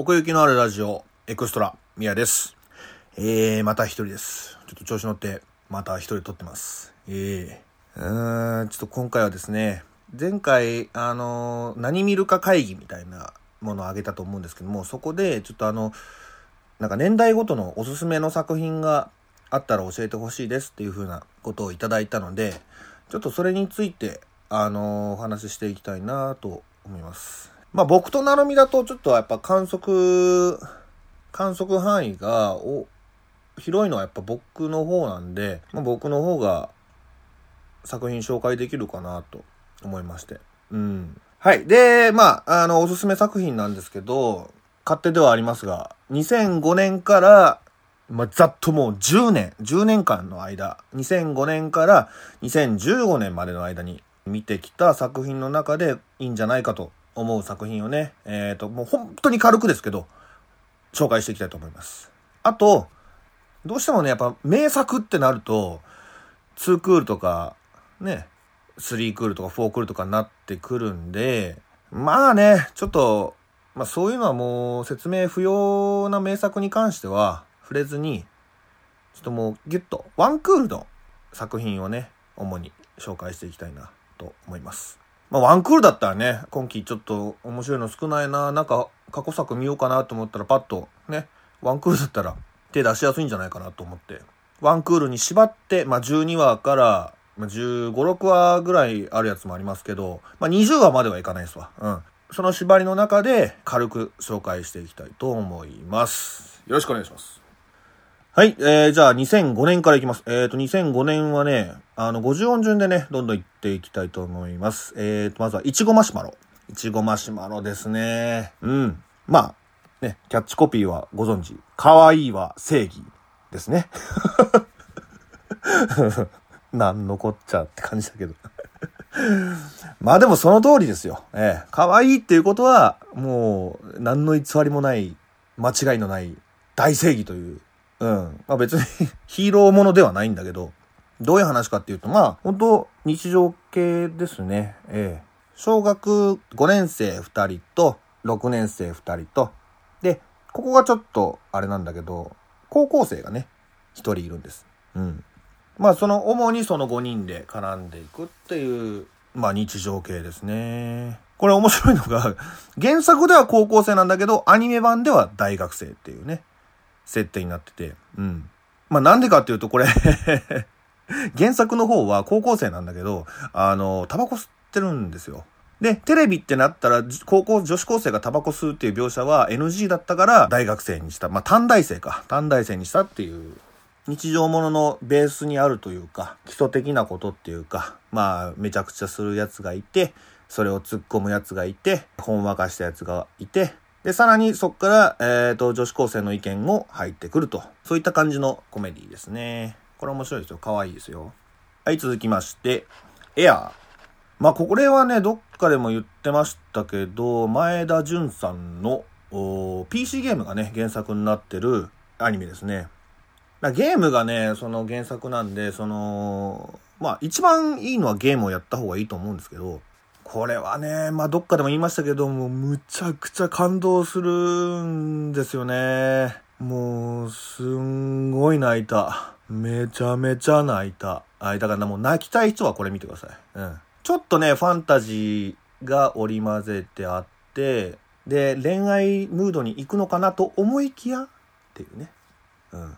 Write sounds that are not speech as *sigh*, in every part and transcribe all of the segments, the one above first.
奥行きのあるラジオ、エクストラ、ミヤです。えー、また一人です。ちょっと調子乗って、また一人撮ってます。えー、うーん、ちょっと今回はですね、前回、あの何見るか会議みたいなものをあげたと思うんですけども、そこで、ちょっとあの、なんか年代ごとのおすすめの作品があったら教えてほしいですっていう風なことをいただいたので、ちょっとそれについて、あのお話ししていきたいなと思います。まあ僕となるみだとちょっとやっぱ観測、観測範囲がお広いのはやっぱ僕の方なんで、まあ、僕の方が作品紹介できるかなと思いまして。うん。はい。で、まあ、あの、おすすめ作品なんですけど、勝手ではありますが、2005年から、まあ、ざっともう10年、10年間の間、2005年から2015年までの間に見てきた作品の中でいいんじゃないかと思う作品をね、えっ、と、もう本当に軽くですけど、紹介していきたいと思います。あと、どうしてもね、やっぱ名作ってなると、2クールとか、ね、3クールとか4クールとかになってくるんで、まあね、ちょっと、まあそういうのはもう説明不要な名作に関しては触れずに、ちょっともうギュッと、ワンクールの作品をね、主に紹介していきたいなと思います。まあワンクールだったらね、今期ちょっと面白いの少ないな、なんか過去作見ようかなと思ったらパッとね、ワンクールだったら手出しやすいんじゃないかなと思って、ワンクールに縛って、まあ12話から、まあ、15、6話ぐらいあるやつもありますけど、まあ20話まではいかないですわ。うん。その縛りの中で軽く紹介していきたいと思います。よろしくお願いします。はい、えー、じゃあ2005年からいきます。えーと、2005年はね、あの、50音順でね、どんどんいっていきたいと思います。えーと、まずは、いちごマシュマロ。いちごマシュマロですね。うん。まあ、ね、キャッチコピーはご存知。かわいいは正義ですね。*laughs* なんのこっちゃって感じだけど。*laughs* まあでもその通りですよ。ええ。可愛いっていうことは、もう、何の偽りもない、間違いのない大正義という。うん。まあ別に *laughs* ヒーローものではないんだけど、どういう話かっていうと、まあ、本当日常系ですね。ええ。小学5年生2人と、6年生2人と、で、ここがちょっと、あれなんだけど、高校生がね、1人いるんです。うん。まあその主にその5人で絡んでいくっていう、まあ日常系ですね。これ面白いのが、原作では高校生なんだけど、アニメ版では大学生っていうね、設定になってて。うん。まあなんでかっていうとこれ *laughs* 原作の方は高校生なんだけど、あの、タバコ吸ってるんですよ。で、テレビってなったら、高校、女子高生がタバコ吸うっていう描写は NG だったから大学生にした。まあ短大生か。短大生にしたっていう日常もののベースにあるというか、基礎的なことっていうか、まあ、めちゃくちゃするやつがいて、それを突っ込むやつがいて、ほんわかしたやつがいて、で、さらにそっから、えっ、と、女子高生の意見も入ってくると。そういった感じのコメディですね。これ面白いですよ。可愛いですよ。はい、続きまして、エアー。まあ、これはね、どっかでも言ってましたけど、前田純さんの PC ゲームがね、原作になってるアニメですね。まゲームがね、その原作なんで、その、まあ一番いいのはゲームをやった方がいいと思うんですけど、これはね、まあどっかでも言いましたけども、むちゃくちゃ感動するんですよね。もう、すんごい泣いた。めちゃめちゃ泣いた。あ、だからもう泣きたい人はこれ見てください。うん。ちょっとね、ファンタジーが織り交ぜてあって、で、恋愛ムードに行くのかなと思いきやっていうね。うん。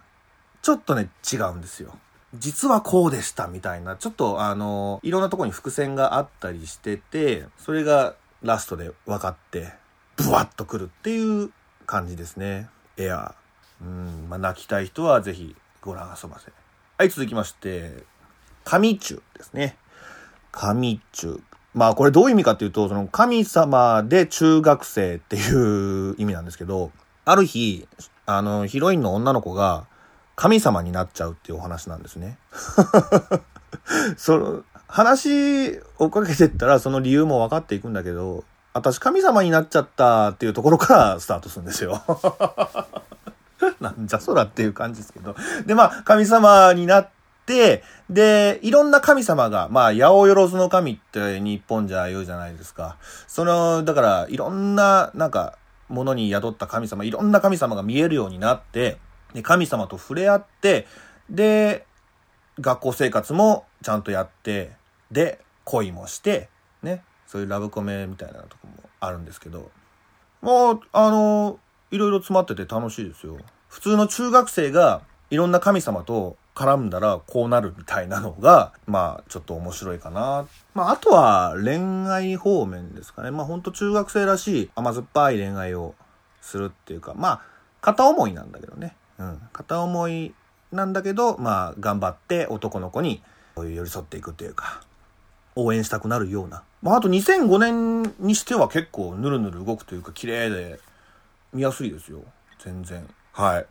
ちょっとね、違うんですよ。実はこうでしたみたいな、ちょっとあの、いろんなところに伏線があったりしてて、それがラストで分かって、ブワッとくるっていう感じですね。エアー。うん、まあ、泣きたい人はぜひご覧あそばせ。はい、続きまして、神中ですね。神中。まあこれどういう意味かっていうと、その神様で中学生っていう意味なんですけど、ある日、あの、ヒロインの女の子が神様になっちゃうっていうお話なんですね。*laughs* その、話をかけてったらその理由も分かっていくんだけど、私神様になっちゃったっていうところからスタートするんですよ。*laughs* なんじゃそらっていう感じですけど。で、まあ、神様になって、で、いろんな神様が、まあ、八百万の神って日本じゃ言うじゃないですか。その、だから、いろんな、なんか、ものに宿った神様、いろんな神様が見えるようになって、神様と触れ合って、で、学校生活もちゃんとやって、で、恋もして、ね、そういうラブコメみたいなとこもあるんですけど、もう、あの、いろいろ詰まってて楽しいですよ。普通の中学生がいろんな神様と絡んだらこうなるみたいなのが、まあ、ちょっと面白いかな。まあ、あとは恋愛方面ですかね。まあ、ほんと中学生らしい甘酸っぱい恋愛をするっていうか、まあ、片思いなんだけどね。片思いなんだけど、まあ、頑張って男の子に寄り添っていくというか、応援したくなるような。まあ、あと2005年にしては結構ぬるぬる動くというか、綺麗で見やすいですよ。全然。はい。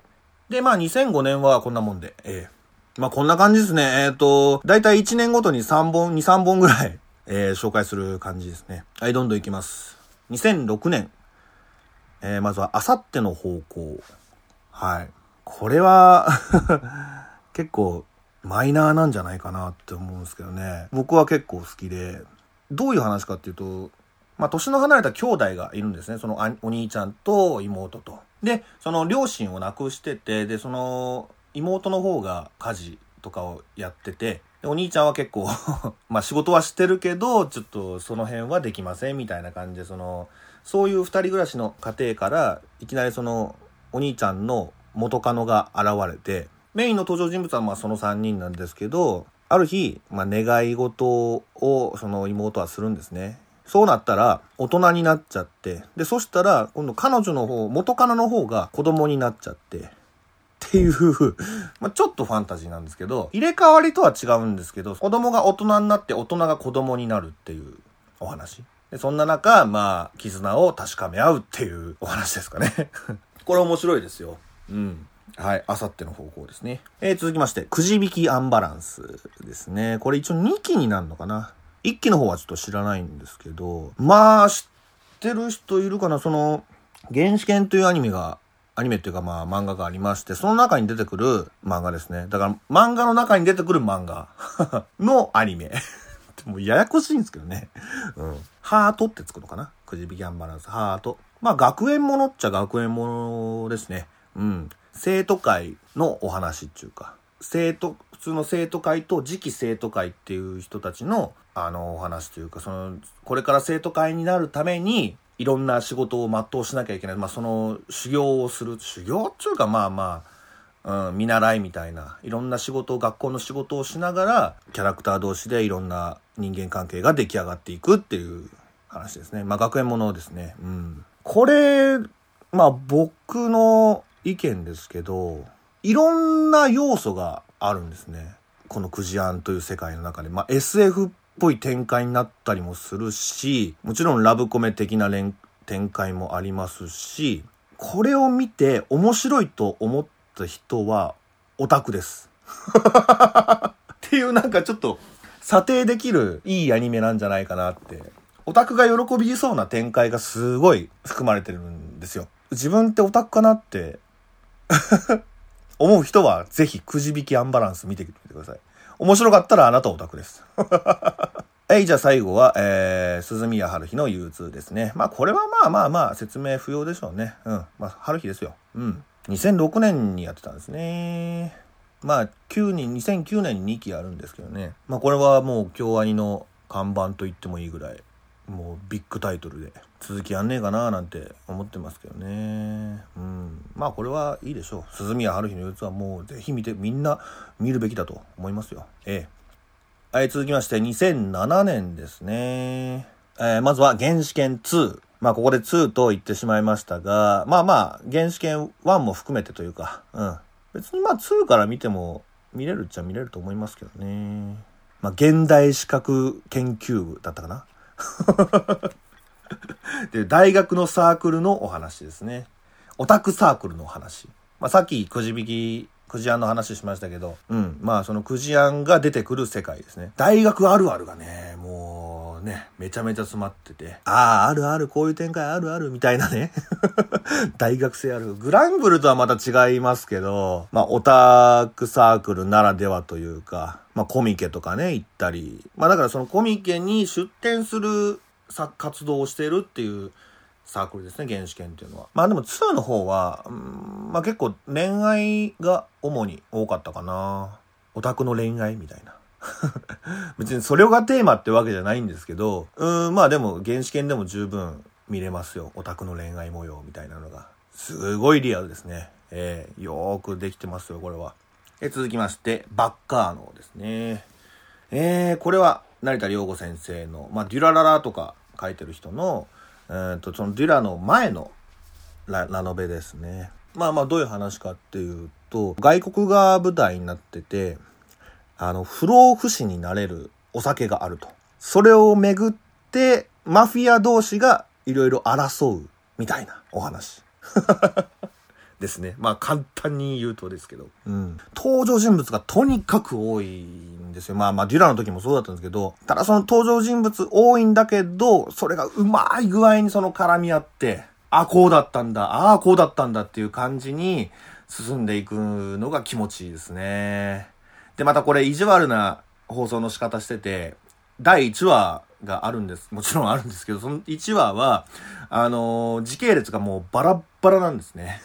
で、まあ2005年はこんなもんで、ええー、まあこんな感じですね。えっ、ー、と、だいたい1年ごとに3本、2、3本ぐらい、えー、紹介する感じですね。はい、どんどんいきます。2006年。えー、まずは、あさっての方向。はい。これは *laughs* 結構、マイナーなんじゃないかなって思うんですけどね。僕は結構好きで、どういう話かっていうと、まあ、年の離れた兄弟がいるんですね。そのお兄ちゃんと妹と。で、その両親を亡くしてて、で、その妹の方が家事とかをやってて、お兄ちゃんは結構 *laughs* まあ仕事はしてるけど、ちょっとその辺はできませんみたいな感じで、その、そういう二人暮らしの家庭から、いきなりその、お兄ちゃんの元カノが現れて、メインの登場人物はまあその三人なんですけど、ある日、まあ願い事をその妹はするんですね。そうなったら、大人になっちゃって、で、そしたら、今度彼女の方、元カノの方が子供になっちゃって、っていうま、ちょっとファンタジーなんですけど、入れ替わりとは違うんですけど、子供が大人になって大人が子供になるっていうお話。でそんな中、まあ、絆を確かめ合うっていうお話ですかね *laughs* これ面白いですよ。うん。はい。あさっての方向ですね。えー、続きまして、くじ引きアンバランスですね。これ一応2期になるのかな？一期の方はちょっと知らないんですけど、まあ、知ってる人いるかな？その、原始圏というアニメが、アニメっていうかまあ漫画がありまして、その中に出てくる漫画ですね。だから漫画の中に出てくる漫画 *laughs* のアニメ。*laughs* もうややこしいんですけどね。うん。ハートってつくのかな？くじ引きアンバランス。ハート。まあ学園ものっちゃ学園ものですね。うん。生徒会のお話っていうか。生徒、普通の生徒会と次期生徒会っていう人たちの、あの、お話というか、その、これから生徒会になるために、いろんな仕事を全うしなきゃいけない。まあ、その、修行をする。修行っていうか、まあまあ、うん、見習いみたいな、いろんな仕事を、学校の仕事をしながら、キャラクター同士でいろんな人間関係が出来上がっていくっていう話ですね。まあ、学園ものですね。うん。これ、まあ、僕の意見ですけど、いろんな要素があるんですね。このクジアンという世界の中で。まあ、SF っぽい展開になったりもするし、もちろんラブコメ的な展開もありますし、これを見て面白いと思った人はオタクです。っていうなんかちょっと査定できるいいアニメなんじゃないかなって。オタクが喜びそうな展開がすごい含まれてるんですよ。自分ってオタクかなって *laughs* 思う人は、ぜひ、くじ引きアンバランス見てみてください。面白かったらあなたオタクです。*laughs* はい、じゃあ最後は、えー、鈴宮春日の憂鬱ですね。まあ、これはまあまあまあ、説明不要でしょうね。うん。まあ、春日ですよ。うん。2006年にやってたんですね。まあ、9人、2009年に2期あるんですけどね。まあ、これはもう、京アニの看板と言ってもいいぐらい、もうビッグタイトルで続きやんねえかななんて思ってますけどね。うん。まあこれはいいでしょう。鈴宮春日の憂鬱はもうぜひ見て、みんな見るべきだと思いますよ。ええ。はい、続きまして2007年ですね。えー、まずは原始圏2。まあここで2と言ってしまいましたが、まあまあ原始圏1も含めてというか、うん。別にまあ2から見ても見れるっちゃ見れると思いますけどね。まあ現代資格研究部だったかな。*laughs* で、大学のサークルのお話ですね。オタクサークルのお話。まあ、さっきくじ引き、くじあんの話しましたけど、うん。まあ、そのくじあんが出てくる世界ですね。大学あるあるがね、もうね、めちゃめちゃ詰まってて、ああ、あるある、こういう展開あるある、みたいなね。*laughs* 大学生ある。グランブルとはまた違いますけど、まあ、オタクサークルならではというか、まあ、コミケとかね、行ったり。まあ、だからそのコミケに出展する活動をしてるっていうサークルですね、原始圏っていうのは。まあでも2の方は、うん、まあ結構恋愛が主に多かったかな。オタクの恋愛みたいな。*laughs* 別にそれがテーマってわけじゃないんですけど、うん、まあでも原始圏でも十分見れますよ。オタクの恋愛模様みたいなのが。すごいリアルですね。えー、よーくできてますよ、これは。え続きまして、バッカーノですね。えー、これは成田良吾先生の、まあ、デュラララとか書いてる人の、えーと、そのデュラの前のララノベですね。まあまあどういう話かっていうと、外国が舞台になってて、あの、不老不死になれるお酒があると。それをめぐって、マフィア同士がいろいろ争うみたいなお話。*laughs* ですね。まあ簡単に言うとですけど。うん。登場人物がとにかく多いんですよ。まあまあデュラの時もそうだったんですけど、ただその登場人物多いんだけど、それがうまい具合にその絡み合って、あ、こうだったんだ、ああ、こうだったんだっていう感じに進んでいくのが気持ちいいですね。で、またこれ意地悪な放送の仕方してて、第1話があるんです。もちろんあるんですけど、その1話は、あのー、時系列がもうバラッバラなんですね。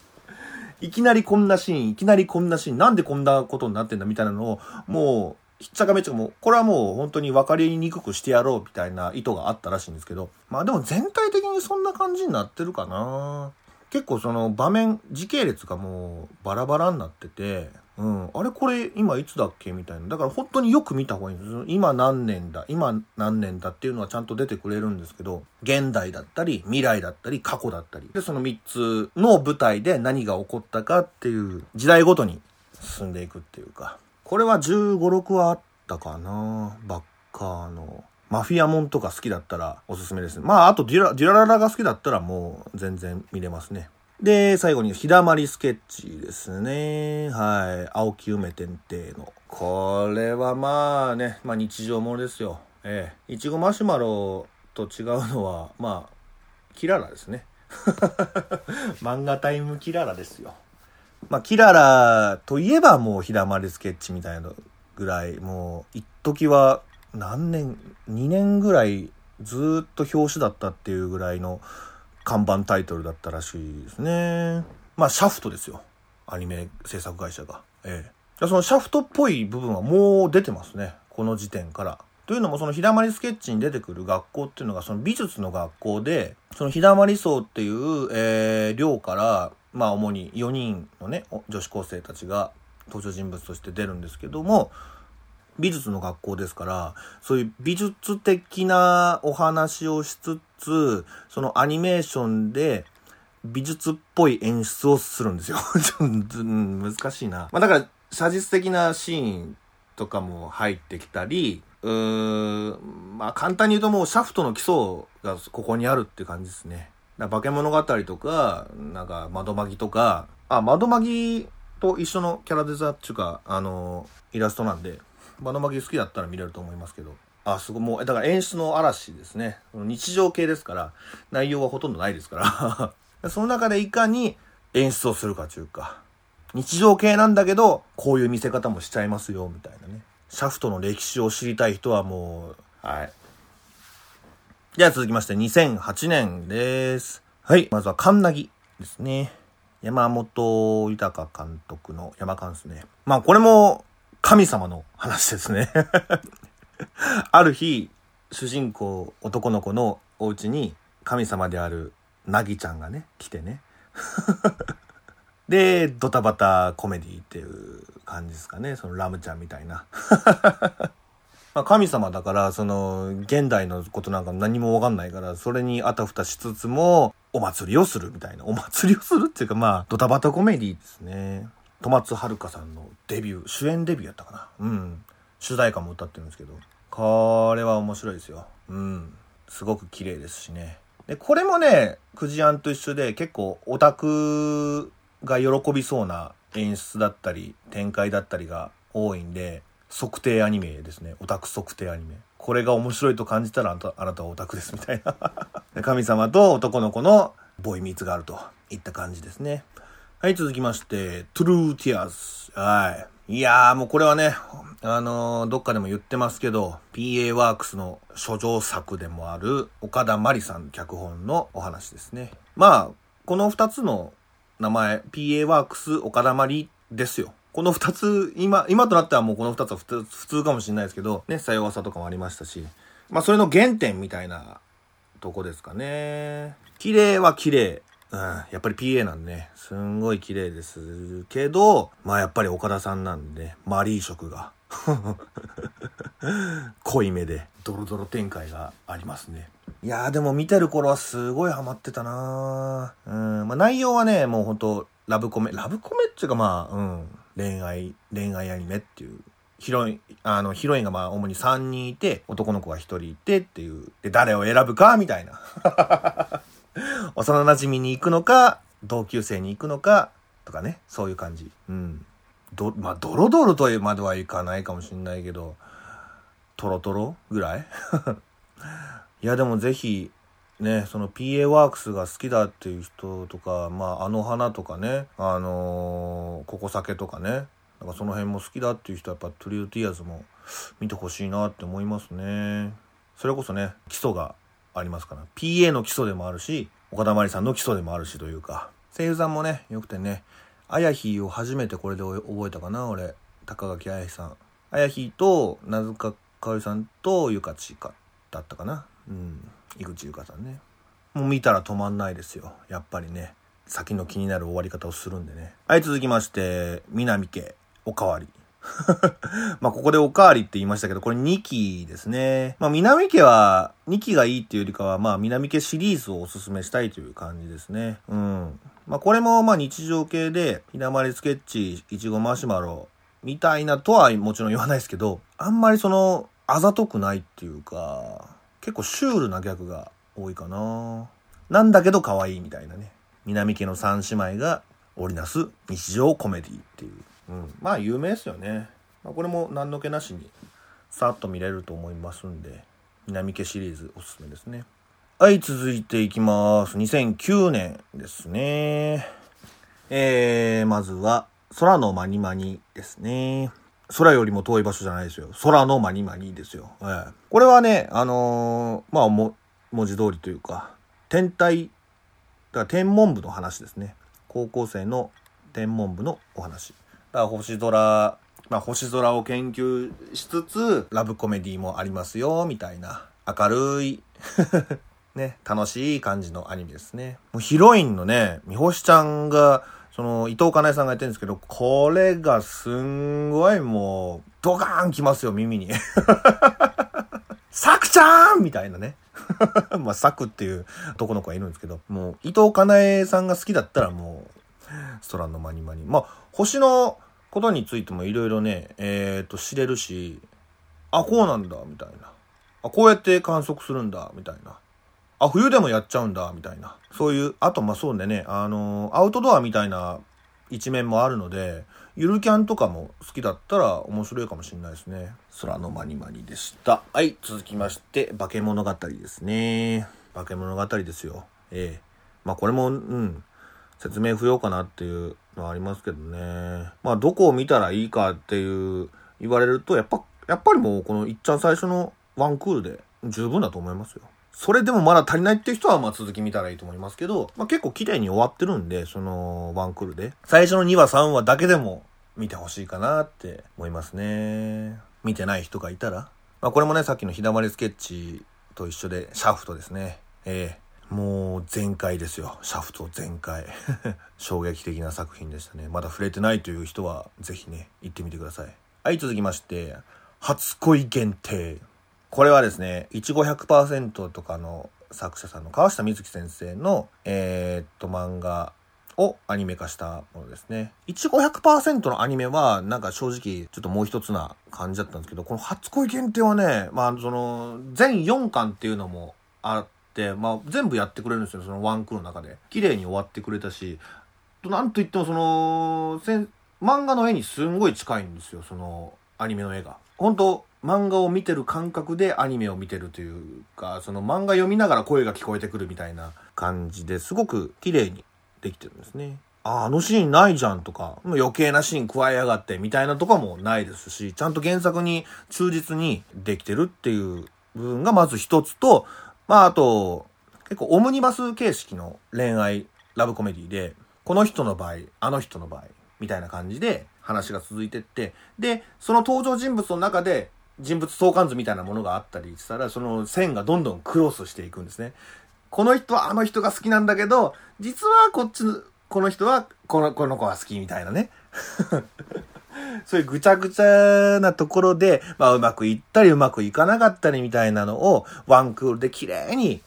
*laughs* いきなりこんなシーン、いきなりこんなシーン、なんでこんなことになってんだみたいなのを、もう、ひっちゃかめっちゃかもう、これはもう本当に分かりにくくしてやろうみたいな意図があったらしいんですけど、まあでも全体的にそんな感じになってるかな。結構その場面、時系列がもうバラバラになってて、うん、あれこれ今いつだっけ？みたいな。だから本当によく見た方がいいんです。今何年だ、今何年だっていうのはちゃんと出てくれるんですけど、現代だったり、未来だったり、過去だったり。で、その3つの舞台で何が起こったかっていう時代ごとに進んでいくっていうか。これは15、6はあったかな？バッカーの。マフィアモンとか好きだったらおすすめです。まあ、あとデュラ、デュラララが好きだったらもう全然見れますね。で、最後に、ひだまりスケッチですね。はい。青木梅天帝の。これはまあね、まあ日常ものですよ。ええ。いちごマシュマロと違うのは、まあ、キララですね。*laughs* 漫画タイムキララですよ。まあ、キララといえばもうひだまりスケッチみたいなぐらい、もう、一時は何年、2年ぐらいずっと表紙だったっていうぐらいの、看板タイトルだったらしいですね。まあ、シャフトですよ。アニメ制作会社が。ええ。そのシャフトっぽい部分はもう出てますね。この時点から。というのもそのひだまりスケッチに出てくる学校っていうのがその美術の学校で、そのひだまり層っていう、えー、寮から、まあ主に4人のね、女子高生たちが登場人物として出るんですけども、美術の学校ですから、そういう美術的なお話をしつつ、そのアニメーションで美術っぽい演出をするんですよ。*laughs* 難しいな。まあだから、写実的なシーンとかも入ってきたり、うーん、まあ簡単に言うともうシャフトの基礎がここにあるって感じですね。だ化け物語とか、なんか窓マギとか、あ、窓マギと一緒のキャラデザっていうか、あの、イラストなんで、バナマギ好きだったら見れると思いますけど。あ、すごい、もう、だから演出の嵐ですね。日常系ですから、内容はほとんどないですから *laughs* その中でいかに演出をするかというか、日常系なんだけど、こういう見せ方もしちゃいますよ、みたいなね。シャフトの歴史を知りたい人はもう、はい。では続きまして、2008年です。はい。まずは、カンナギですね。山本豊監督の山カンですね。まあ、これも、神様の話ですね *laughs* *laughs* ある日、主人公、男の子のお家に神様であるなぎちゃんがね、来てね。*laughs* で、ドタバタコメディっていう感じですかね。そのラムちゃんみたいな。*laughs* まあ神様だから、その、現代のことなんか何もわかんないから、それにあたふたしつつも、お祭りをするみたいな。お祭りをするっていうか、まあ、ドタバタコメディですね。戸松遥さんのデビュー、主演デビューやったかな。うん。主題歌も歌ってるんですけど。これは面白いですよ。うん。すごく綺麗ですしね。で、これもね、クジアンと一緒で結構オタクが喜びそうな演出だったり、展開だったりが多いんで、測定アニメですね。オタク測定アニメ。これが面白いと感じたらあなたあなたはオタクですみたいな *laughs* 神様と男の子のボイミツがあるといった感じですね。はい、続きまして、トゥルーティアーズ。はい。いやーもうこれはね、あのー、どっかでも言ってますけど、PA ワークスの書状作でもある岡田真理さん脚本のお話ですね。まあ、この二つの名前、PA ワークス岡田真理ですよ。この二つ、今、今となってはもうこの二つは普通かもしれないですけど、ね、さよわさとかもありましたし、まあそれの原点みたいなとこですかね。綺麗は綺麗。うん、やっぱり PA なんでね、すんごい綺麗ですけど、まあやっぱり岡田さんなんで、マリー色が。*laughs* 濃い目で、ドロドロ展開がありますね。いやーでも見てる頃はすごいハマってたなうん、まあ内容はね、もうほんと、ラブコメ、ラブコメっていうかまあ、うん、恋愛、恋愛アニメっていう。ヒロイン、あの、ヒロインがまあ主に3人いて、男の子が1人いてっていう、で、誰を選ぶかみたいな。*laughs* 幼馴染に行くのか、同級生に行くのか、とかね、そういう感じ。うん。ど、まあ、ドロドロとまではいかないかもしんないけど、トロトロぐらい？*laughs* いや、でもぜひ、ね、その PA ワークスが好きだっていう人とか、まあ、あの花とかね、あのー、ここ酒とかね、なんかその辺も好きだっていう人はやっぱトリューティアーズも見てほしいなって思いますね。それこそね、基礎がありますから、PA の基礎でもあるし、岡田真理さんの基礎でもあるしというか、声優さんもね、良くてね、あやひを初めてこれで覚えたかな、俺。高垣あやひさん。あやひと、名塚かおりさんとゆかちかだったかな。うん。井口ゆかさんね。もう見たら止まんないですよ。やっぱりね。先の気になる終わり方をするんでね。はい、続きまして、南家、おかわり。*laughs* まあ、ここでおかわりって言いましたけど、これ2期ですね。まあ、南家は2期がいいっていうよりかは、まあ、南家シリーズをおすすめしたいという感じですね。うん。まあ、これもまあ日常系で、ひなまりスケッチ、いちごマシュマロ、みたいなとはもちろん言わないですけど、あんまりその、あざとくないっていうか、結構シュールなギャグが多いかな。なんだけど可愛いみたいなね。南家の三姉妹が織りなす日常コメディっていう。うん。まあ有名ですよね。まあ、これも何の気なしに、さっと見れると思いますんで、南家シリーズおすすめですね。はい、続いていきます。2009年ですね。えー、まずは、空のマニマニですね。空よりも遠い場所じゃないですよ。空のマニマニですよ。えー、これはね、あのー、まあ、も、文字通りというか、天体、だから天文部の話ですね。高校生の天文部のお話。だ星空、まあ、星空を研究しつつ、ラブコメディもありますよ、みたいな。明るい *laughs* ね、楽しい感じのアニメですね。もうヒロインのね、みほしちゃんが、その、伊藤かなえさんがやってるんですけど、これがすんごいもう、ドカーンきますよ、耳に。*laughs* サクちゃんみたいなね。*laughs* まあ、サクっていう男の子がいるんですけど、もう、伊藤かなえさんが好きだったらもう、空のマニマニ。まあ、星のことについてもいろいろね、えっ、ー、と、知れるし、あ、こうなんだ、みたいな。あ、こうやって観測するんだ、みたいな。あ、冬でもやっちゃうんだ、みたいな。そういう、あと、ま、そうでね、あの、アウトドアみたいな一面もあるので、ゆるキャンとかも好きだったら面白いかもしれないですね。空のマニマニでした。はい、続きまして、化け物語ですね。化け物語ですよ。ええまあこれも、うん、説明不要かなっていうのはありますけどね。まあどこを見たらいいかっていう言われると、やっぱ、やっぱりもうこのいっちゃん最初のワンクールで十分だと思いますよ。それでもまだ足りないっていう人は、まあ続き見たらいいと思いますけど、まあ結構綺麗に終わってるんで、その、ワンクールで。最初の2話3話だけでも見てほしいかなって思いますね。見てない人がいたら。まあこれもね、さっきの日だまりスケッチと一緒で、シャフトですね。ええもう全開ですよ。シャフト全開。*laughs* 衝撃的な作品でしたね。まだ触れてないという人は、ぜひね、行ってみてください。はい、続きまして、初恋限定。これはですね、いちご100%とかの作者さんの川下美月先生の、えー、っと、漫画をアニメ化したものですね。いちご100%のアニメは、なんか正直、ちょっともう一つな感じだったんですけど、この初恋限定はね、まあ、その、全4巻っていうのもあって、まあ、全部やってくれるんですよ、そのワンクの中で。綺麗に終わってくれたし、なんといってもその、漫画の絵にすんごい近いんですよ、その、アニメの絵が。本当漫画を見てる感覚でアニメを見てるというか、その漫画読みながら声が聞こえてくるみたいな感じですごく綺麗にできてるんですね。あ、あのシーンないじゃんとか、余計なシーン加えやがってみたいなとかもないですし、ちゃんと原作に忠実にできてるっていう部分がまず一つと、まああと、結構オムニバス形式の恋愛ラブコメディで、この人の場合、あの人の場合、みたいな感じで話が続いてって、で、その登場人物の中で人物相関図みたいなものがあったりしたら、その線がどんどんクロスしていくんですね。この人はあの人が好きなんだけど、実はこっちの、この人はこの、この子が好きみたいなね。*laughs* *laughs* そういうぐちゃぐちゃなところで、まあうまくいったりうまくいかなかったりみたいなのをワンクールで綺麗に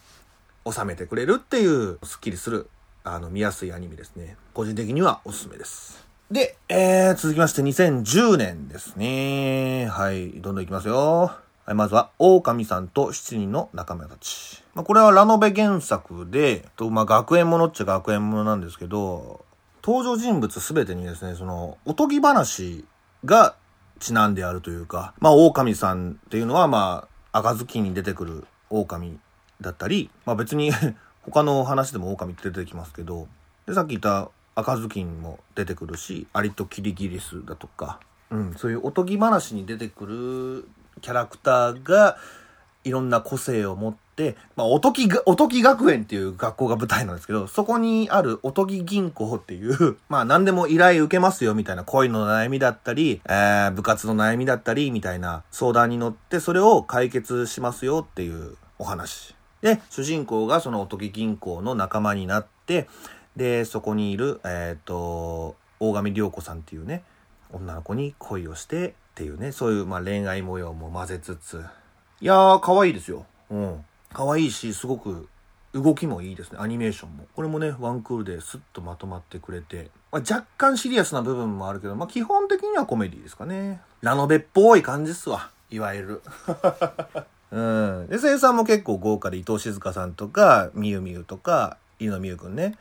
収めてくれるっていう、スッキリする、あの、見やすいアニメですね。個人的にはおすすめです。で、えー、続きまして2010年ですね。はい、どんどんいきますよ。はい、まずは、狼さんと七人の仲間たち。まあ、これはラノベ原作で、と、まあ、学園ものっちゃ学園ものなんですけど、登場人物すべてにですね、その、おとぎ話がちなんであるというか、まあ、狼さんっていうのは、まあ、赤ずきんに出てくる狼だったり、まあ別に *laughs* 他の話でも狼って出てきますけど、で、さっき言った赤ずきんも出てくるし、アリとキリギリスだとか、うん、そういうおとぎ話に出てくるキャラクターがいろんな個性を持って、まあ、おとぎ、おとぎ学園っていう学校が舞台なんですけど、そこにあるおとぎ銀行っていう、*laughs* まあ何でも依頼受けますよみたいな恋の悩みだったり、えー、部活の悩みだったりみたいな相談に乗ってそれを解決しますよっていうお話。で、主人公がそのおとぎ銀行の仲間になって、で、そこにいる、えっ、ー、と、大神良子さんっていうね、女の子に恋をしてっていうね、そういうまあ恋愛模様も混ぜつつ、いやー、可愛いですよ。うん。可愛いし、すごく動きもいいですね。アニメーションも。これもね、ワンクールでスッとまとまってくれて、まあ、若干シリアスな部分もあるけど、まあ基本的にはコメディですかね。ラノベっぽい感じっすわ。いわゆる。*laughs* うん。で、声優さんも結構豪華で伊藤静香さんとか、みゆみゆとか、井野美優くんね。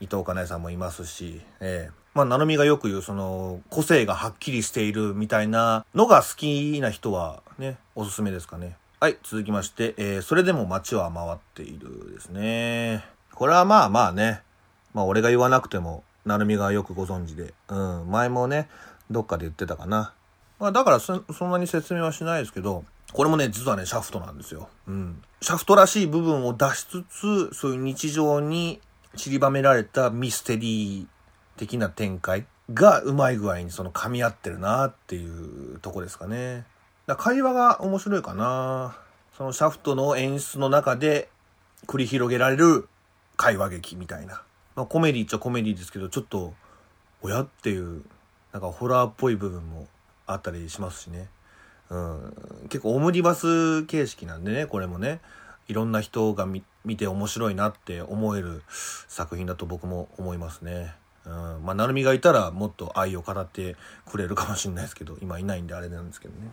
伊藤かなえさんもいますし、ええー、まあ、なるみがよく言う、その、個性がはっきりしているみたいなのが好きな人はね、おすすめですかね。はい、続きまして、えー、それでも街は回っているですね。これはまあまあね、まあ俺が言わなくても、なるみがよくご存知で、うん、前もね、どっかで言ってたかな。まあだからそんなに説明はしないですけど、これもね、実はね、シャフトなんですよ。うん。シャフトらしい部分を出しつつ、そういう日常に散りばめられたミステリー的な展開がうまい具合にその噛み合ってるなっていうとこですかね。だ会話が面白いかな。そのシャフトの演出の中で繰り広げられる会話劇みたいな。まあコメディっちゃコメディですけど、ちょっと、親っていう、なんかホラーっぽい部分もあったりしますしね。うん。結構オムニバス形式なんでね、これもね。いろんな人が見て面白いなって思える作品だと僕も思いますね。うん。まあ、なるみがいたらもっと愛を語ってくれるかもしれないですけど、今いないんであれなんですけどね。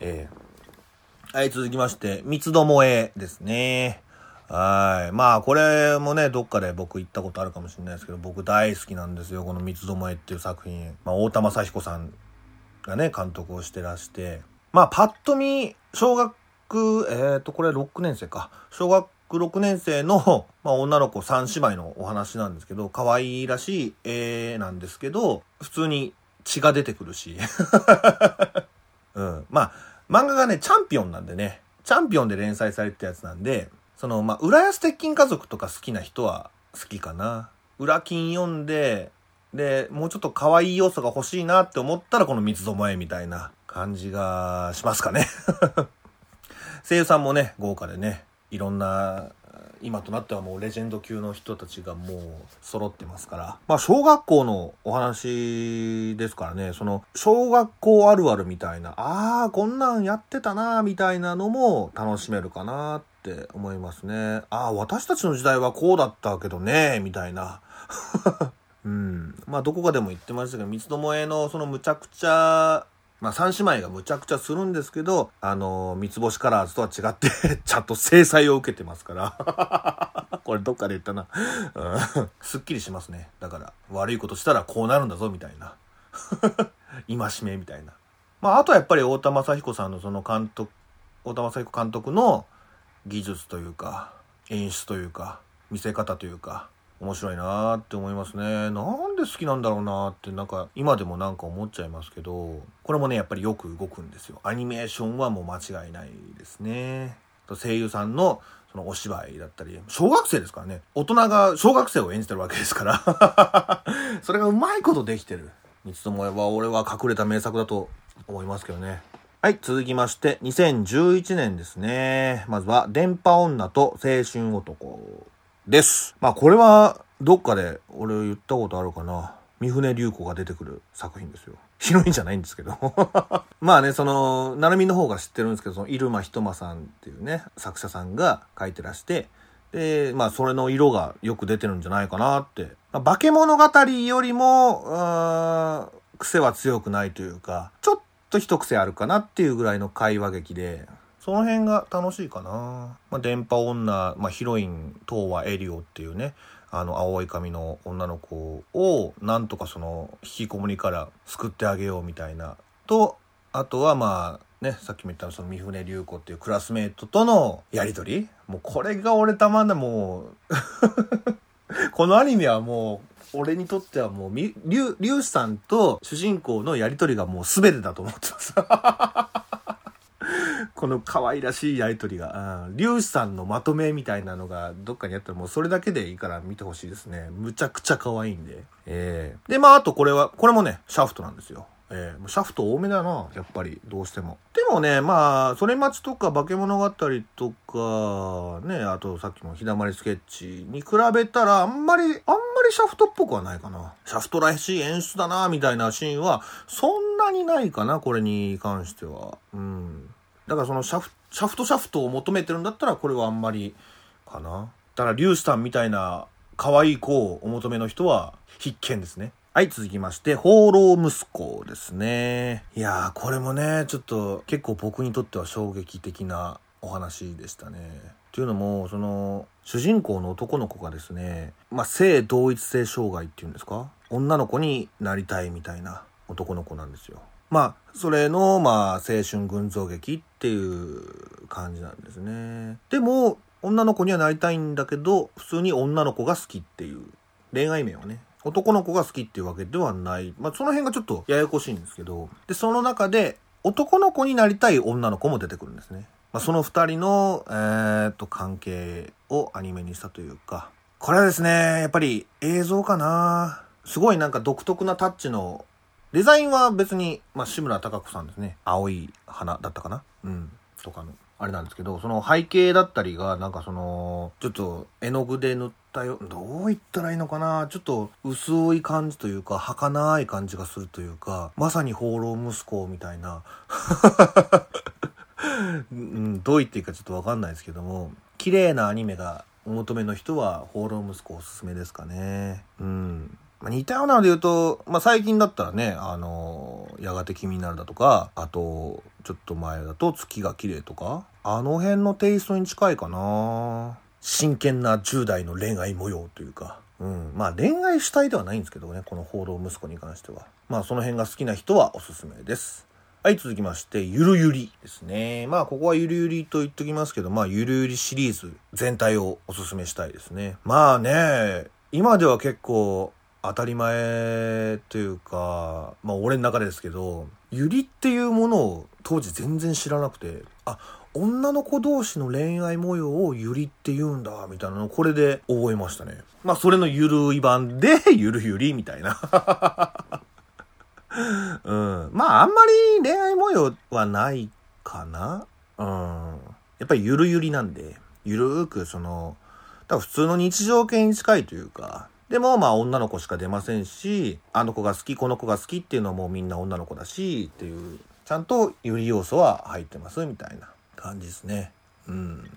えー、はい、続きまして、三つどもえですね。はい。まあ、これもね、どっかで僕行ったことあるかもしれないですけど、僕大好きなんですよ。この三つどもえっていう作品。まあ、大田正彦さんがね、監督をしてらして。まあ、パッと見、小学、えっ、ー、と、これ6年生か。小学6年生の、*laughs* まあ、女の子3姉妹のお話なんですけど、可愛らしい絵なんですけど、普通に血が出てくるし。*laughs* うん。まあ、漫画がね、チャンピオンなんでね、チャンピオンで連載されてたやつなんで、その、まあ、浦安鉄筋家族とか好きな人は好きかな。裏金読んで、で、もうちょっと可愛い要素が欲しいなって思ったらこの三つどもえみたいな感じがしますかね *laughs* 声優さんもね、豪華でね、いろんな、今となってはもうレジェンド級の人たちがもう揃ってますから。まあ小学校のお話ですからね、その小学校あるあるみたいな、ああ、こんなんやってたな、みたいなのも楽しめるかなって思いますね。ああ、私たちの時代はこうだったけどね、みたいな。*laughs* うん。まあ、どこかでも言ってましたけど、三つどもえのそのむちゃくちゃ、まあ、三姉妹がむちゃくちゃするんですけど、あの、三つ星カラーズとは違って *laughs* ちゃんと制裁を受けてますから *laughs* これどっかで言ったなうん。すっきりしますね。だから、悪いことしたらこうなるんだぞ、みたいな。*laughs* 今しめみたいな。まあ、あとはやっぱり太田正彦さんのその監督、太田正彦監督の技術というか、演出というか、見せ方というか、面白いなーって思いますね。なんで好きなんだろうなーってなんか今でもなんか思っちゃいますけど、これもね、やっぱりよく動くんですよ。アニメーションはもう間違いないですね。声優さんのそのお芝居だったり、小学生ですからね。大人が小学生を演じてるわけですから *laughs* それがうまいことできてる。三つともは俺は隠れた名作だと思いますけどね。はい、続きまして、2011年ですね。まずは、電波女と青春男です。まあこれはどっかで俺言ったことあるかな。三船隆子が出てくる作品ですよ。ヒロインじゃないんですけど *laughs* まあね、その、なるみの方が知ってるんですけど、その、入間ひとまさんっていうね、作者さんが書いてらして、で、まあ、それの色がよく出てるんじゃないかなって。まあ、化け物語よりも、癖は強くないというか、ちょっと一癖あるかなっていうぐらいの会話劇で、その辺が楽しいかな。まあ、電波女、まあ、ヒロイン、東和エリオっていうね、あの、青い髪の女の子を、なんとかその、引きこもりから救ってあげようみたいな。と、あとはまあ、ね、さっきも言ったその三船隆子っていうクラスメイトとのやりとりもうこれが俺たまんない、もう *laughs* このアニメはもう、俺にとってはもう、りゅうさんと主人公のやりとりがもう全てだと思ってますこの可愛らしいやりとりが、うん、粒子さんのまとめみたいなのがどっかにあったらもうそれだけでいいから見てほしいですね。むちゃくちゃ可愛いんで。えー、で、まああとこれは、これもね、シャフトなんですよ。えー、シャフト多めだな、やっぱり、どうしても。でもね、まあ、それ待ちとか化け物語とか、ね、あとさっきのひだまりスケッチに比べたら、あんまり、あんまりシャフトっぽくはないかな。シャフトらしい演出だな、みたいなシーンは、そんなにないかな、これに関しては。うん。だからそのシャフシャフトシャフトを求めてるんだったらこれはあんまりかな。だからリュウスさんみたいな可愛い子をお求めの人は必見ですね。はい、続きまして、放浪息子ですね。いやー、これもね、ちょっと結構僕にとっては衝撃的なお話でしたね。というのも、その、主人公の男の子がですね、まあ、性同一性障害っていうんですか？女の子になりたいみたいな男の子なんですよ。まあ、それの、まあ、青春群像劇っていう感じなんですね。でも、女の子にはなりたいんだけど、普通に女の子が好きっていう、恋愛面はね、男の子が好きっていうわけではない。まあ、その辺がちょっとややこしいんですけど、で、その中で、男の子になりたい女の子も出てくるんですね。まあ、その二人の、えー、っと、関係をアニメにしたというか、これはですね、やっぱり映像かなすごいなんか独特なタッチのデザインは別に、まあ、志村貴子さんですね。青い花だったかな？うん。とかの。あれなんですけど、その背景だったりが、なんかその、ちょっと絵の具で塗ったよ、どう言ったらいいのかな？ちょっと薄い感じというか、儚い感じがするというか、まさに放浪息子みたいな、*laughs* うん、どう言っていいかちょっとわかんないですけども、綺麗なアニメがお求めの人は、放浪息子おすすめですかね。うん。まあ、似たようなので言うと、まあ、最近だったらね、あの、やがて君になるだとか、あと、ちょっと前だと月が綺麗とか、あの辺のテイストに近いかな真剣な10代の恋愛模様というか、うん。まあ恋愛主体ではないんですけどね、この報道息子に関しては。まあその辺が好きな人はおすすめです。はい、続きまして、ゆるゆりですね。まあ、ここはゆるゆりと言っときますけど、まあ、ゆるゆりシリーズ全体をおすすめしたいですね。まあね、今では結構当たり前というか、まあ俺の中ですけど、ユリっていうものを当時全然知らなくて、あ、女の子同士の恋愛模様をユリって言うんだ、みたいなのをこれで覚えましたね。まあそれのゆるい版で、*laughs* ゆるゆりみたいな。*laughs* うん。まああんまり恋愛模様はないかな。うん。やっぱりゆるゆりなんで、ゆるーくその、多分普通の日常系に近いというか、でも、まあ女の子しか出ませんし、あの子が好き、この子が好きっていうのはもうみんな女の子だし、っていう、ちゃんと有利要素は入ってます、みたいな感じですね。うん。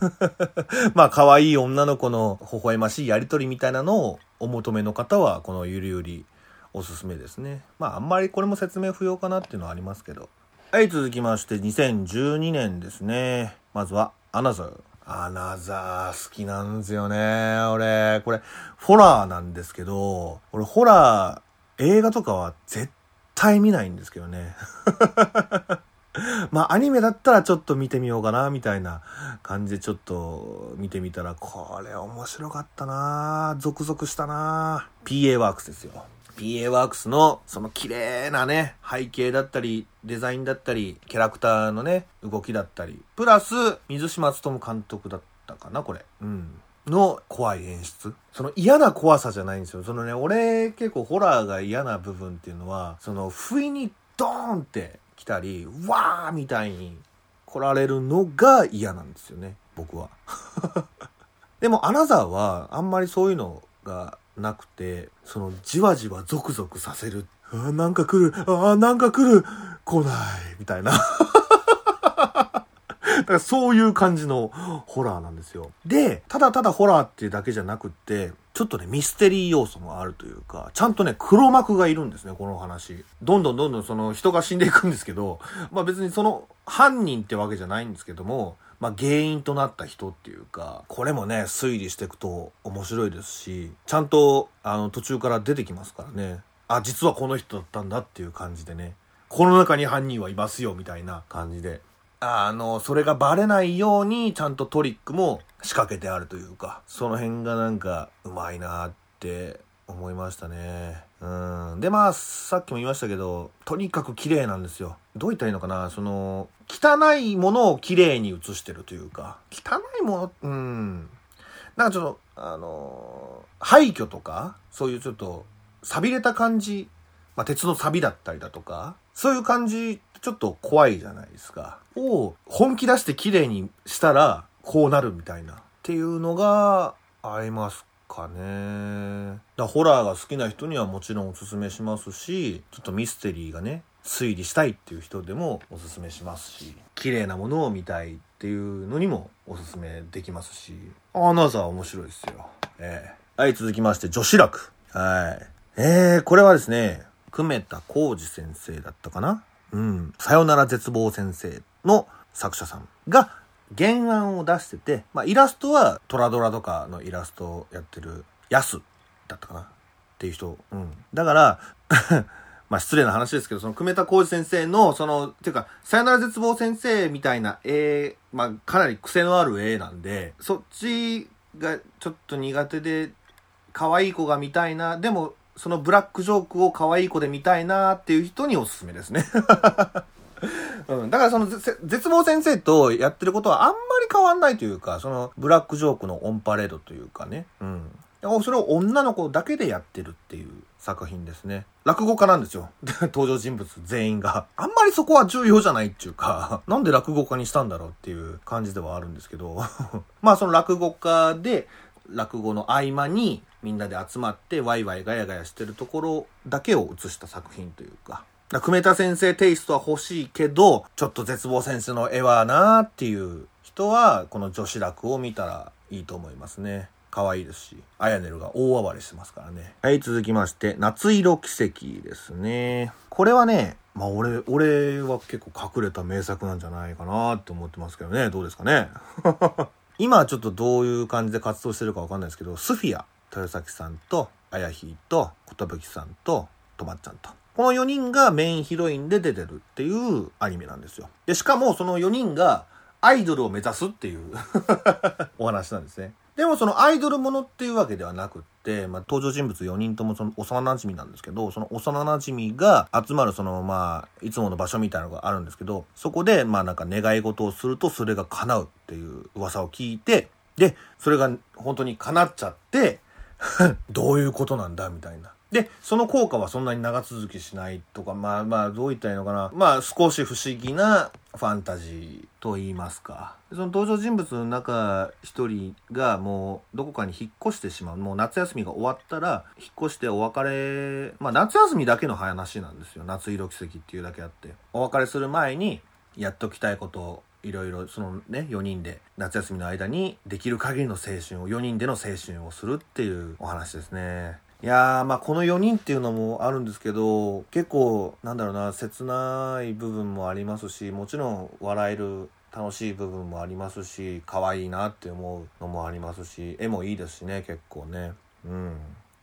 *laughs* まあ可愛い女の子の微笑ましいやりとりみたいなのをお求めの方は、このゆりゆりおすすめですね。まああんまりこれも説明不要かなっていうのはありますけど。はい、続きまして2012年ですね。まずは、アナザー。アナザー好きなんですよね。俺、これ、ホラーなんですけど、俺ホラー、映画とかは絶対見ないんですけどね。*laughs* まあアニメだったらちょっと見てみようかな、みたいな感じでちょっと見てみたら、これ面白かったなゾクゾクしたな PA ワークスですよ。PA ワークスのその綺麗なね、背景だったり、デザインだったり、キャラクターのね、動きだったり、プラス、水島努監督だったかな、これ。うん。の怖い演出。その嫌な怖さじゃないんですよ。そのね、俺結構ホラーが嫌な部分っていうのは、その不意にドーンって来たり、わーみたいに来られるのが嫌なんですよね、僕は。*laughs* でもアナザーはあんまりそういうのがなくて、そのじわじわゾクゾクさせる。あなんか来る、あなんか来る、来ない、みたいな。*laughs* だからそういう感じのホラーなんですよ。で、ただただホラーっていうだけじゃなくって、ちょっとね、ミステリー要素もあるというか、ちゃんとね、黒幕がいるんですね、この話。どんどんどんどんその人が死んでいくんですけど、まあ別にその犯人ってわけじゃないんですけども、まあ、原因となった人っていうか、これもね、推理していくと面白いですし、ちゃんと、あの、途中から出てきますからね。あ、実はこの人だったんだっていう感じでね。この中に犯人はいますよ、みたいな感じで。あの、それがバレないように、ちゃんとトリックも仕掛けてあるというか、その辺がなんか、うまいなって思いましたね。うん。で、まあ、さっきも言いましたけど、とにかく綺麗なんですよ。どう言ったらいいのかな？その、汚いものを綺麗に映してるというか、汚いもの、うん。なんかちょっと、あの廃墟とか、そういうちょっと、錆びれた感じ、まあ、鉄の錆だったりだとか、そういう感じ、ちょっと怖いじゃないですか。を本気出して綺麗にしたら、こうなるみたいな。っていうのがありますかね。だホラーが好きな人にはもちろんおすすめしますし、ちょっとミステリーがね、推理したいっていう人でもおすすめしますし、綺麗なものを見たいっていうのにもおすすめできますし、アナザー面白いですよ。えー、はい、続きまして、女子楽。はい。えー、これはですね、久米田浩二先生だったかな？うん。さよなら絶望先生の作者さんが原案を出してて、まあ、イラストはトラドラとかのイラストをやってるヤスだったかなっていう人。うん。だから *laughs* まあ失礼な話ですけど、その久米田浩二先生の、その、っていうか、さよなら絶望先生みたいな絵、まあかなり癖のある絵なんで、そっちがちょっと苦手で、可愛い子が見たいな、でも、そのブラックジョークを可愛い子で見たいなっていう人におすすめですねうん、だからその絶望先生とやってることはあんまり変わんないというか、そのブラックジョークのオンパレードというかね。うん。それを女の子だけでやってるっていう作品ですね。落語家なんですよ。*laughs* 登場人物全員が。あんまりそこは重要じゃないっていうか、なんで落語家にしたんだろうっていう感じではあるんですけど。*laughs* まあその落語家で、落語の合間にみんなで集まってワイワイガヤガヤしてるところだけを映した作品というか。久米田先生テイストは欲しいけど、ちょっと絶望先生の絵はなーっていう人は、この女子楽を見たらいいと思いますね。可愛いですし、あやねるが大暴れしてますからね。はい、続きまして、夏色奇跡ですね。これはね、まあ俺、俺は結構隠れた名作なんじゃないかなって思ってますけどね。どうですかね？*laughs* 今ちょっとどういう感じで活動してるかわかんないですけど、スフィア、豊崎さんと、あやひと、ことぶきさんと、とまっちゃんと。この4人がメインヒロインで出てるっていうアニメなんですよ。で、しかもその4人がアイドルを目指すっていう *laughs* お話なんですね。でもそのアイドルものっていうわけではなくって、まあ、登場人物4人ともその幼馴染なんですけど、その幼馴染が集まるそのまあ、いつもの場所みたいなのがあるんですけど、そこでまあなんか願い事をするとそれが叶うっていう噂を聞いて、で、それが本当に叶っちゃって、*laughs* どういうことなんだみたいな。で、その効果はそんなに長続きしないとか、まあまあ、どう言ったらいいのかな。まあ、少し不思議なファンタジーと言いますか。その登場人物の中一人がもうどこかに引っ越してしまう。もう夏休みが終わったら、引っ越してお別れ、まあ夏休みだけの話なんですよ。夏色奇跡っていうだけあって。お別れする前に、やっときたいことをいろいろそのね4人で夏休みの間にできる限りの青春を4人での青春をするっていうお話ですねいやー、まあこの4人っていうのもあるんですけど、結構、なんだろうな、切ない部分もありますし、もちろん笑える楽しい部分もありますし、可愛いなって思うのもありますし、絵もいいですしね、結構ね。うん。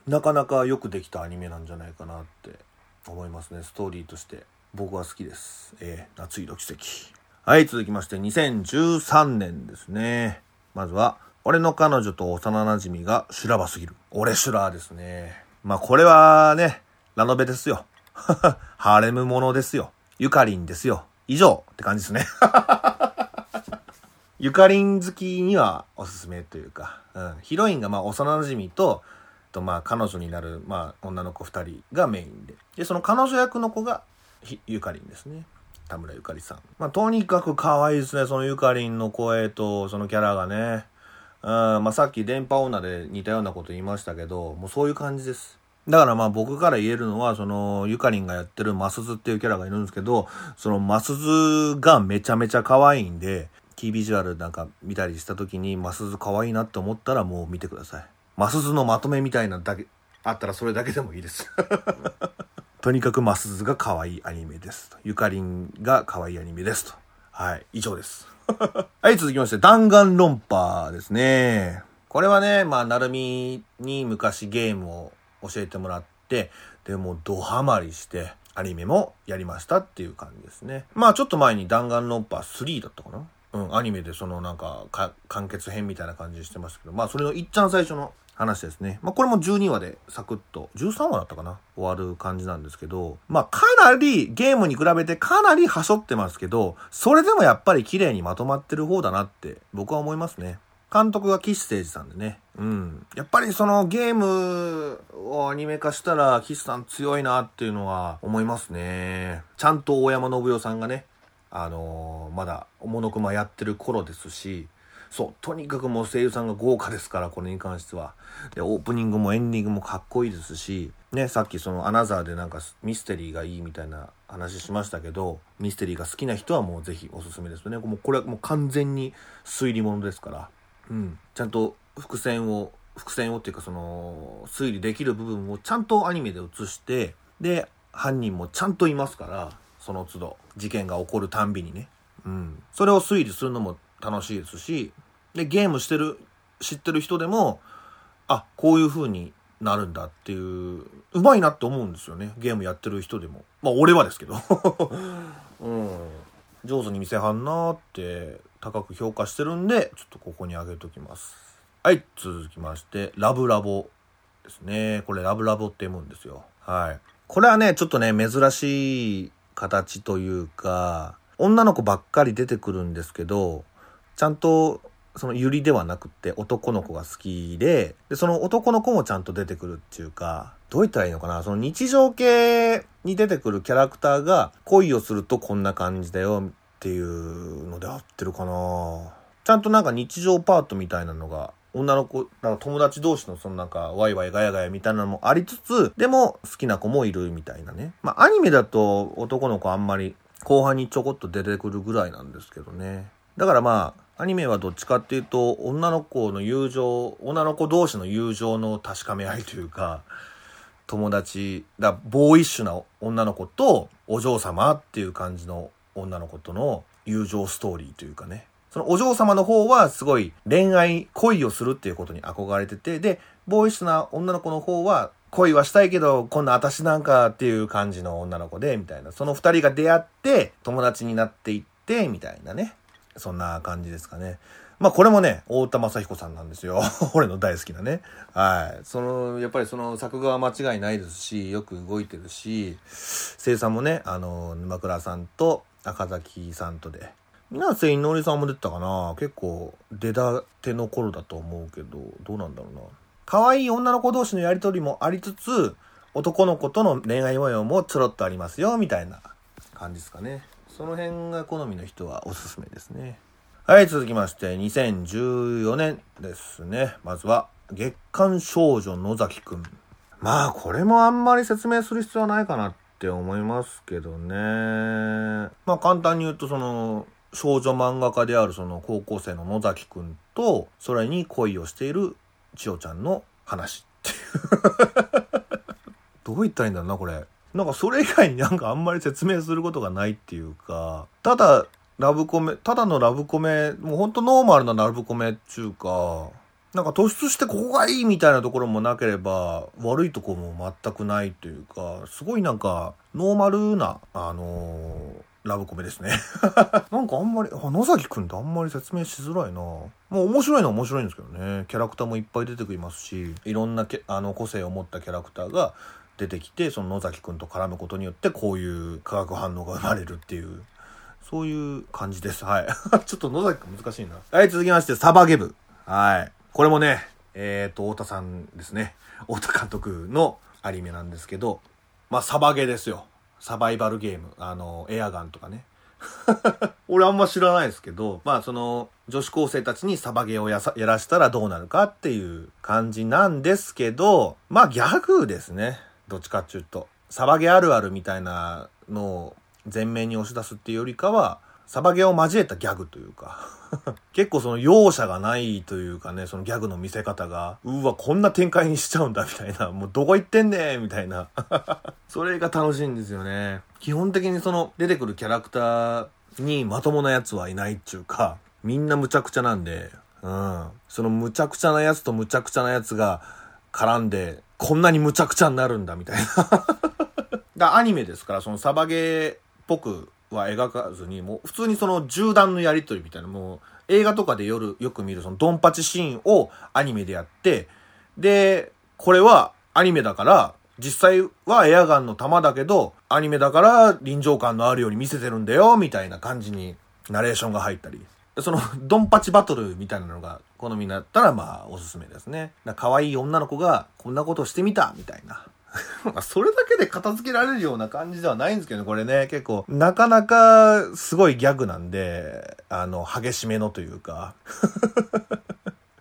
なかなかよくできたアニメなんじゃないかなって思いますね、ストーリーとして。僕は好きです。えー、夏色奇跡。はい、続きまして2013年ですね。まずは、俺の彼女と幼馴染が修羅場すぎる。俺修羅ですね。まあこれはね、ラノベですよ。*laughs* ハーレムものですよ。ゆかりんですよ。以上って感じですね。ゆかりん好きにはおすすめというか、うん、ヒロインがまあ幼馴染と、とまあ彼女になる、まあ女の子二人がメインで。で、その彼女役の子がゆかりんですね。田村ゆかりさん。まあとにかく可愛いですね、そのゆかりんの声とそのキャラがね。うん、まあさっき電波女で似たようなこと言いましたけど、もうそういう感じです。だからまあ僕から言えるのは、そのゆかりんがやってるマスズっていうキャラがいるんですけど、そのマスズがめちゃめちゃ可愛いんで、キービジュアルなんか見たりした時にマスズ可愛いなって思ったらもう見てください。マスズのまとめみたいなだけ、あったらそれだけでもいいです。*laughs* とにかくマスズが可愛いアニメですと。ゆかりんが可愛いアニメですと。はい、以上です。*laughs* はい、続きまして、弾丸論破ですね。これはね、まあ、なるみに昔ゲームを教えてもらって、でもドハマりして、アニメもやりましたっていう感じですね。まあ、ちょっと前に弾丸論破3だったかな？うん、アニメでそのなんかか完結編みたいな感じしてますけど、まあそれのいっちゃん最初の話ですね。まあこれも12話でサクッと、13話だったかな？終わる感じなんですけど、まあかなりゲームに比べてかなりはしょってますけど、それでもやっぱり綺麗にまとまってる方だなって僕は思いますね。監督が岸誠二さんでね。うん。やっぱりそのゲームをアニメ化したら岸さん強いなっていうのは思いますね。ちゃんと大山信代さんがね、あのーまだ、おものくまやってる頃ですし、そう、とにかくもう声優さんが豪華ですから、これに関しては。で、オープニングもエンディングもかっこいいですし、ね、さっきそのアナザーでなんかミステリーがいいみたいな話しましたけど、ミステリーが好きな人はもうぜひおすすめですね。もうこれはもう完全に推理物ですから、うん、ちゃんと伏線を、伏線をっていうかその、推理できる部分をちゃんとアニメで映して、で、犯人もちゃんといますから、その都度、事件が起こるたんびにね。うん。それを推理するのも楽しいですし、で、ゲームしてる、知ってる人でも、あ、こういう風になるんだっていう、うまいなって思うんですよね。ゲームやってる人でも。まあ、俺はですけど。*laughs* うん。上手に見せはんなーって高く評価してるんで、ちょっとここに上げときます。はい、続きまして、ラブラボですね。これラブラボって読むんですよ。はい。これはね、ちょっとね、珍しい形というか、女の子ばっかり出てくるんですけど、ちゃんと、そのユリではなくって男の子が好きで、で、その男の子もちゃんと出てくるっていうか、どう言ったらいいのかな？その日常系に出てくるキャラクターが恋をするとこんな感じだよっていうので合ってるかな？ちゃんとなんか日常パートみたいなのが女の子、なんか友達同士のそのなんかワイワイガヤガヤみたいなのもありつつ、でも好きな子もいるみたいなね。まあアニメだと男の子あんまり後半にちょこっと出てくるぐらいなんですけどね。だからまあ、アニメはどっちかっていうと、女の子の友情、女の子同士の友情の確かめ合いというか、友達、だボーイッシュな女の子とお嬢様っていう感じの女の子との友情ストーリーというかね。そのお嬢様の方はすごい恋愛、恋をするっていうことに憧れてて、で、ボーイッシュな女の子の方は恋はしたいけど、こんな私なんかっていう感じの女の子で、みたいな。その二人が出会って、友達になっていって、みたいなね。そんな感じですかね。まあこれもね、太田正彦さんなんですよ。*laughs* 俺の大好きなね。はい。その、やっぱりその作画は間違いないですし、よく動いてるし、生産もね、あの、沼倉さんと赤崎さんとで。水瀬いのりさんも出てたかな結構出たての頃だと思うけど、どうなんだろうな。可愛い女の子同士のやりとりもありつつ、男の子との恋愛模様もちょろっとありますよ、みたいな感じですかね。その辺が好みの人はおすすめですね。はい、続きまして、2014年ですね。まずは、月刊少女野崎くん。まあ、これもあんまり説明する必要はないかなって思いますけどね。まあ、簡単に言うと、その、少女漫画家であるその高校生の野崎くんと、それに恋をしている千代ちゃんの話っていう。*laughs* どう言ったらいいんだろうな、これ。なんかそれ以外になんかあんまり説明することがないっていうか、ただ、ラブコメ、ただのラブコメ、もうほんとノーマルなラブコメっていうか、なんか突出してここがいいみたいなところもなければ、悪いところも全くないというか、すごいなんか、ノーマルな、あのーラブコメですね。*laughs* なんかあんまり、あ、野崎くんってあんまり説明しづらいなもう面白いのは面白いんですけどね。キャラクターもいっぱい出てきますし、いろんなあの個性を持ったキャラクターが出てきて、その野崎くんと絡むことによって、こういう化学反応が生まれるっていう、そういう感じです。はい。*laughs* ちょっと野崎くん難しいな。はい、続きまして、サバゲブ。はい。これもね、えっ、ー、と、太田さんですね。太田監督のアニメなんですけど、まあ、サバゲですよ。サバイバルゲーム。あの、エアガンとかね。*laughs* 俺あんま知らないですけど、まあその女子高生たちにサバゲーをややらしたらどうなるかっていう感じなんですけど、まあギャグですね。どっちかっていうと。サバゲあるあるみたいなのを前面に押し出すっていうよりかは、サバゲを交えたギャグというか *laughs* 結構その容赦がないというかね、そのギャグの見せ方が、うわ、こんな展開にしちゃうんだみたいな、もうどこ行ってんねみたいな *laughs* それが楽しいんですよね。基本的にその出てくるキャラクターにまともなやつはいないっちゅうか、みんなむちゃくちゃなんで、うん。そのむちゃくちゃなやつとむちゃくちゃなやつが絡んで、こんなにむちゃくちゃになるんだみたいなだアニメですから、そのサバゲーっぽくは描かずに、もう普通にその銃弾のやりとりみたいな、もう映画とかで夜よく見るそのドンパチシーンをアニメでやって、で、これはアニメだから、実際はエアガンの弾だけど、アニメだから臨場感のあるように見せてるんだよ、みたいな感じにナレーションが入ったり。その、ドンパチバトルみたいなのが好みになったら、まあ、おすすめですね。可愛い女の子がこんなことしてみた、みたいな。*laughs* それだけで片付けられるような感じではないんですけどね、これね、結構、なかなかすごいギャグなんで、あの、激しめのというか、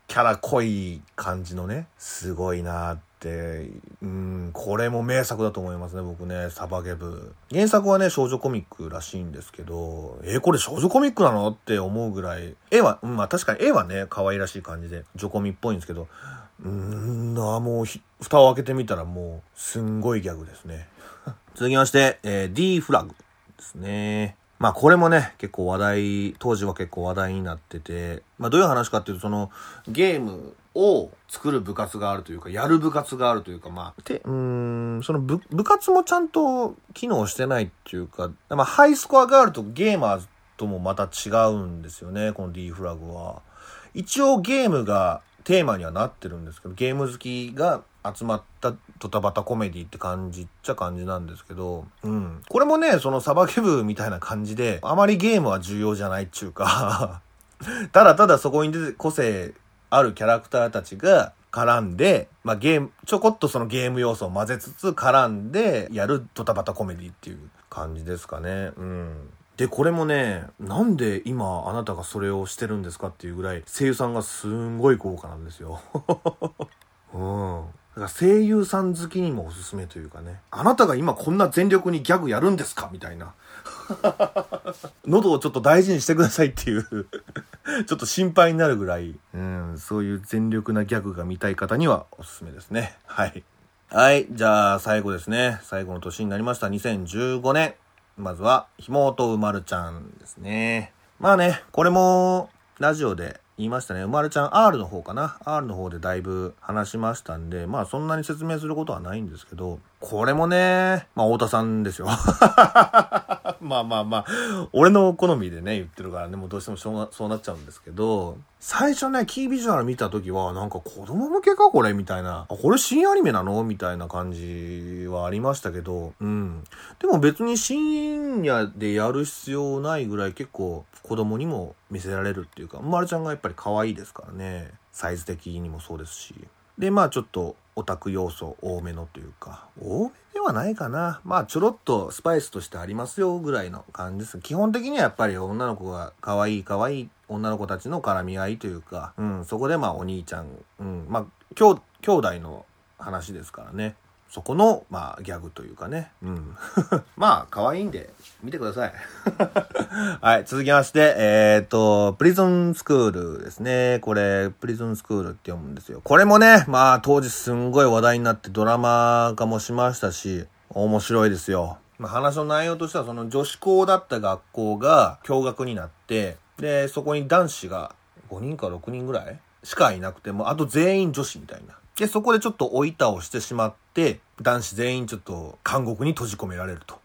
キャラ濃い感じのね、すごいなって、うん、これも名作だと思いますね、僕ね、サバゲブ。原作はね、少女コミックらしいんですけど、えー、これ少女コミックなのって思うぐらい、絵は、まあ確かに絵はね、可愛らしい感じで、ジョコミっぽいんですけど、うーんなもう蓋を開けてみたらもうすんごいギャグですね。*laughs* 続きまして、えー、D フラグですね。まあこれもね、結構話題、当時は結構話題になってて、まあどういう話かっていうと、そのゲームを作る部活があるというか、やる部活があるというか、まあ、て、うん、その部部活もちゃんと機能してないっていうか、まあハイスコアガールとゲーマーともまた違うんですよね、この D フラグは。一応ゲームがテーマにはなってるんですけど、ゲーム好きが集まったドタバタコメディって感じっちゃ感じなんですけど、うん。これもね、そのサバゲブみたいな感じで、あまりゲームは重要じゃないっちゅうか *laughs* ただただそこに出て個性あるキャラクターたちが絡んで、まあゲーム、ちょこっとそのゲーム要素を混ぜつつ絡んでやるドタバタコメディっていう感じですかね。うん。で、これもね、なんで今あなたがそれをしてるんですかっていうぐらい声優さんがすんごい豪華なんですよ。*laughs* から声優さん好きにもおすすめというかね。あなたが今こんな全力にギャグやるんですか？みたいな。*laughs* 喉をちょっと大事にしてくださいっていう *laughs* ちょっと心配になるぐらい、うん、そういう全力なギャグが見たい方にはおすすめですね。はい。はい。じゃあ、最後ですね。最後の年になりました。2015年。まずは、ひもとうまるちゃんですね。まあね、これも、ラジオで言いましたね。うまるちゃん R の方かな。R の方でだいぶ話しましたんで、まあそんなに説明することはないんですけど、これもね、まあ太田さんですよ。*laughs* まあまあまあ、俺の好みでね、言ってるからね、もうどうしてもそうそうなっちゃうんですけど、最初ね、キービジュアル見た時は、なんか子供向けかこれみたいな。あ、これ新アニメなの？みたいな感じはありましたけど、うん。でも別に深夜でやる必要ないぐらい結構子供にも見せられるっていうか、まるちゃんがやっぱり可愛いですからね。サイズ的にもそうですし。で、まあちょっとオタク要素多めのというか、多めではないかな。まあちょろっとスパイスとしてありますよぐらいの感じです。基本的にはやっぱり女の子が可愛い可愛い女の子たちの絡み合いというか、うん、そこでまあお兄ちゃん、うん、まあ兄兄弟の話ですからね。そこの、まあ、ギャグというかね。うん。*laughs* まあ、可愛いんで、見てください。*laughs* はい、続きまして、えっ、と、プリズンスクールですね。これ、プリズンスクールって読むんですよ。これもね、まあ、当時すんごい話題になってドラマ化もしましたし、面白いですよ。まあ、話の内容としては、その女子校だった学校が共学になって、で、そこに男子が5人か6人ぐらいしかいなくても、あと全員女子みたいな。で、そこでちょっと置いたをしてしまって、男子全員ちょっと監獄に閉じ込められると。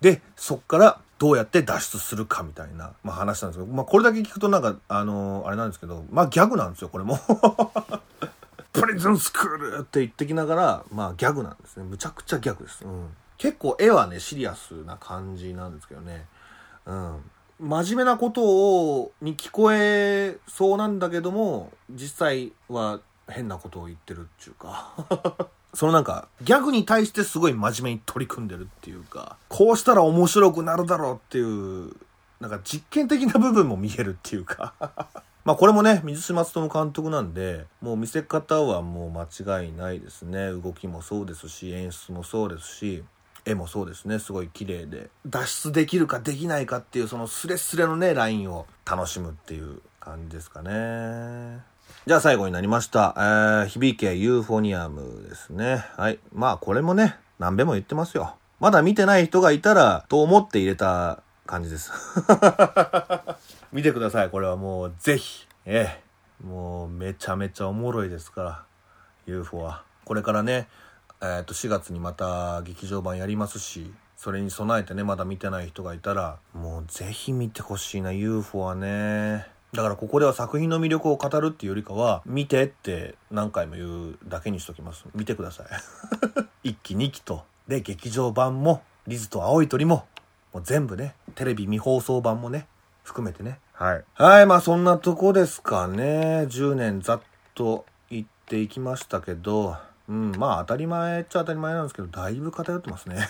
で、そっからどうやって脱出するかみたいな、まあ話なんですけど、まあこれだけ聞くとなんか、あのー、あれなんですけど、まあギャグなんですよ、これも。*laughs* プリズンスクールって言ってきながら、まあギャグなんですね。むちゃくちゃギャグです。うん。結構絵はね、シリアスな感じなんですけどね。うん。真面目なことを、に聞こえそうなんだけども、実際は変なことを言ってるっていうか *laughs* そのなんか、ギャグに対してすごい真面目に取り組んでるっていうか、こうしたら面白くなるだろうっていう、なんか実験的な部分も見えるっていうか *laughs* まあこれもね、水島努監督なんで、もう見せ方はもう間違いないですね。動きもそうですし、演出もそうですし、絵もそうですね。すごい綺麗で。脱出できるかできないかっていう、そのスレスレのね、ラインを楽しむっていう感じですかね。じゃあ最後になりました。えー、響けユーフォニアムですね。はい。まあこれもね、何べも言ってますよ。まだ見てない人がいたら、と思って入れた感じです。*laughs* 見てください。これはもうぜひ。ええ。もうめちゃめちゃおもろいですから。UFO は。これからね、えっ、と4月にまた劇場版やりますし、それに備えてね、まだ見てない人がいたら、もうぜひ見てほしいな、UFO はね。だからここでは作品の魅力を語るっていうよりかは、見てって何回も言うだけにしときます。見てください。*laughs* 1期2期と。で、劇場版も、リズと青い鳥も、もう全部ね、テレビ未放送版もね、含めてね。はい。はい、まあそんなとこですかね。10年ざっと言っていきましたけど、うん、まあ当たり前っちゃ当たり前なんですけど、だいぶ偏ってますね。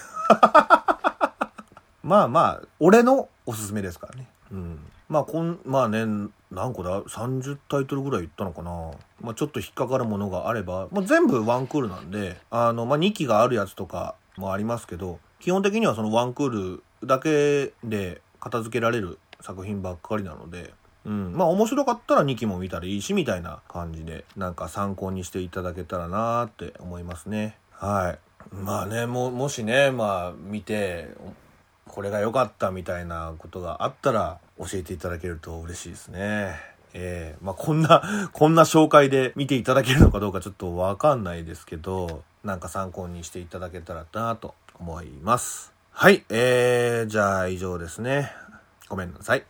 *laughs* まあまあ、俺のおすすめですからね。うん。まあこん、まあね、何個だ ?30 タイトルぐらいいったのかなまあちょっと引っかかるものがあれば、まあ全部ワンクールなんで、あの、まあ2期があるやつとかもありますけど、基本的にはそのワンクールだけで片付けられる作品ばっかりなので、うん。まあ面白かったら2期も見たらいいし、みたいな感じで、なんか参考にしていただけたらなーって思いますね。はい。まあね、も、もしね、まあ見て、これが良かったみたいなことがあったら教えていただけると嬉しいですね。えー、まあ、こんな、*laughs* こんな紹介で見ていただけるのかどうかちょっとわかんないですけど、なんか参考にしていただけたらなと思います。はい、えー、じゃあ以上ですね。ごめんなさい。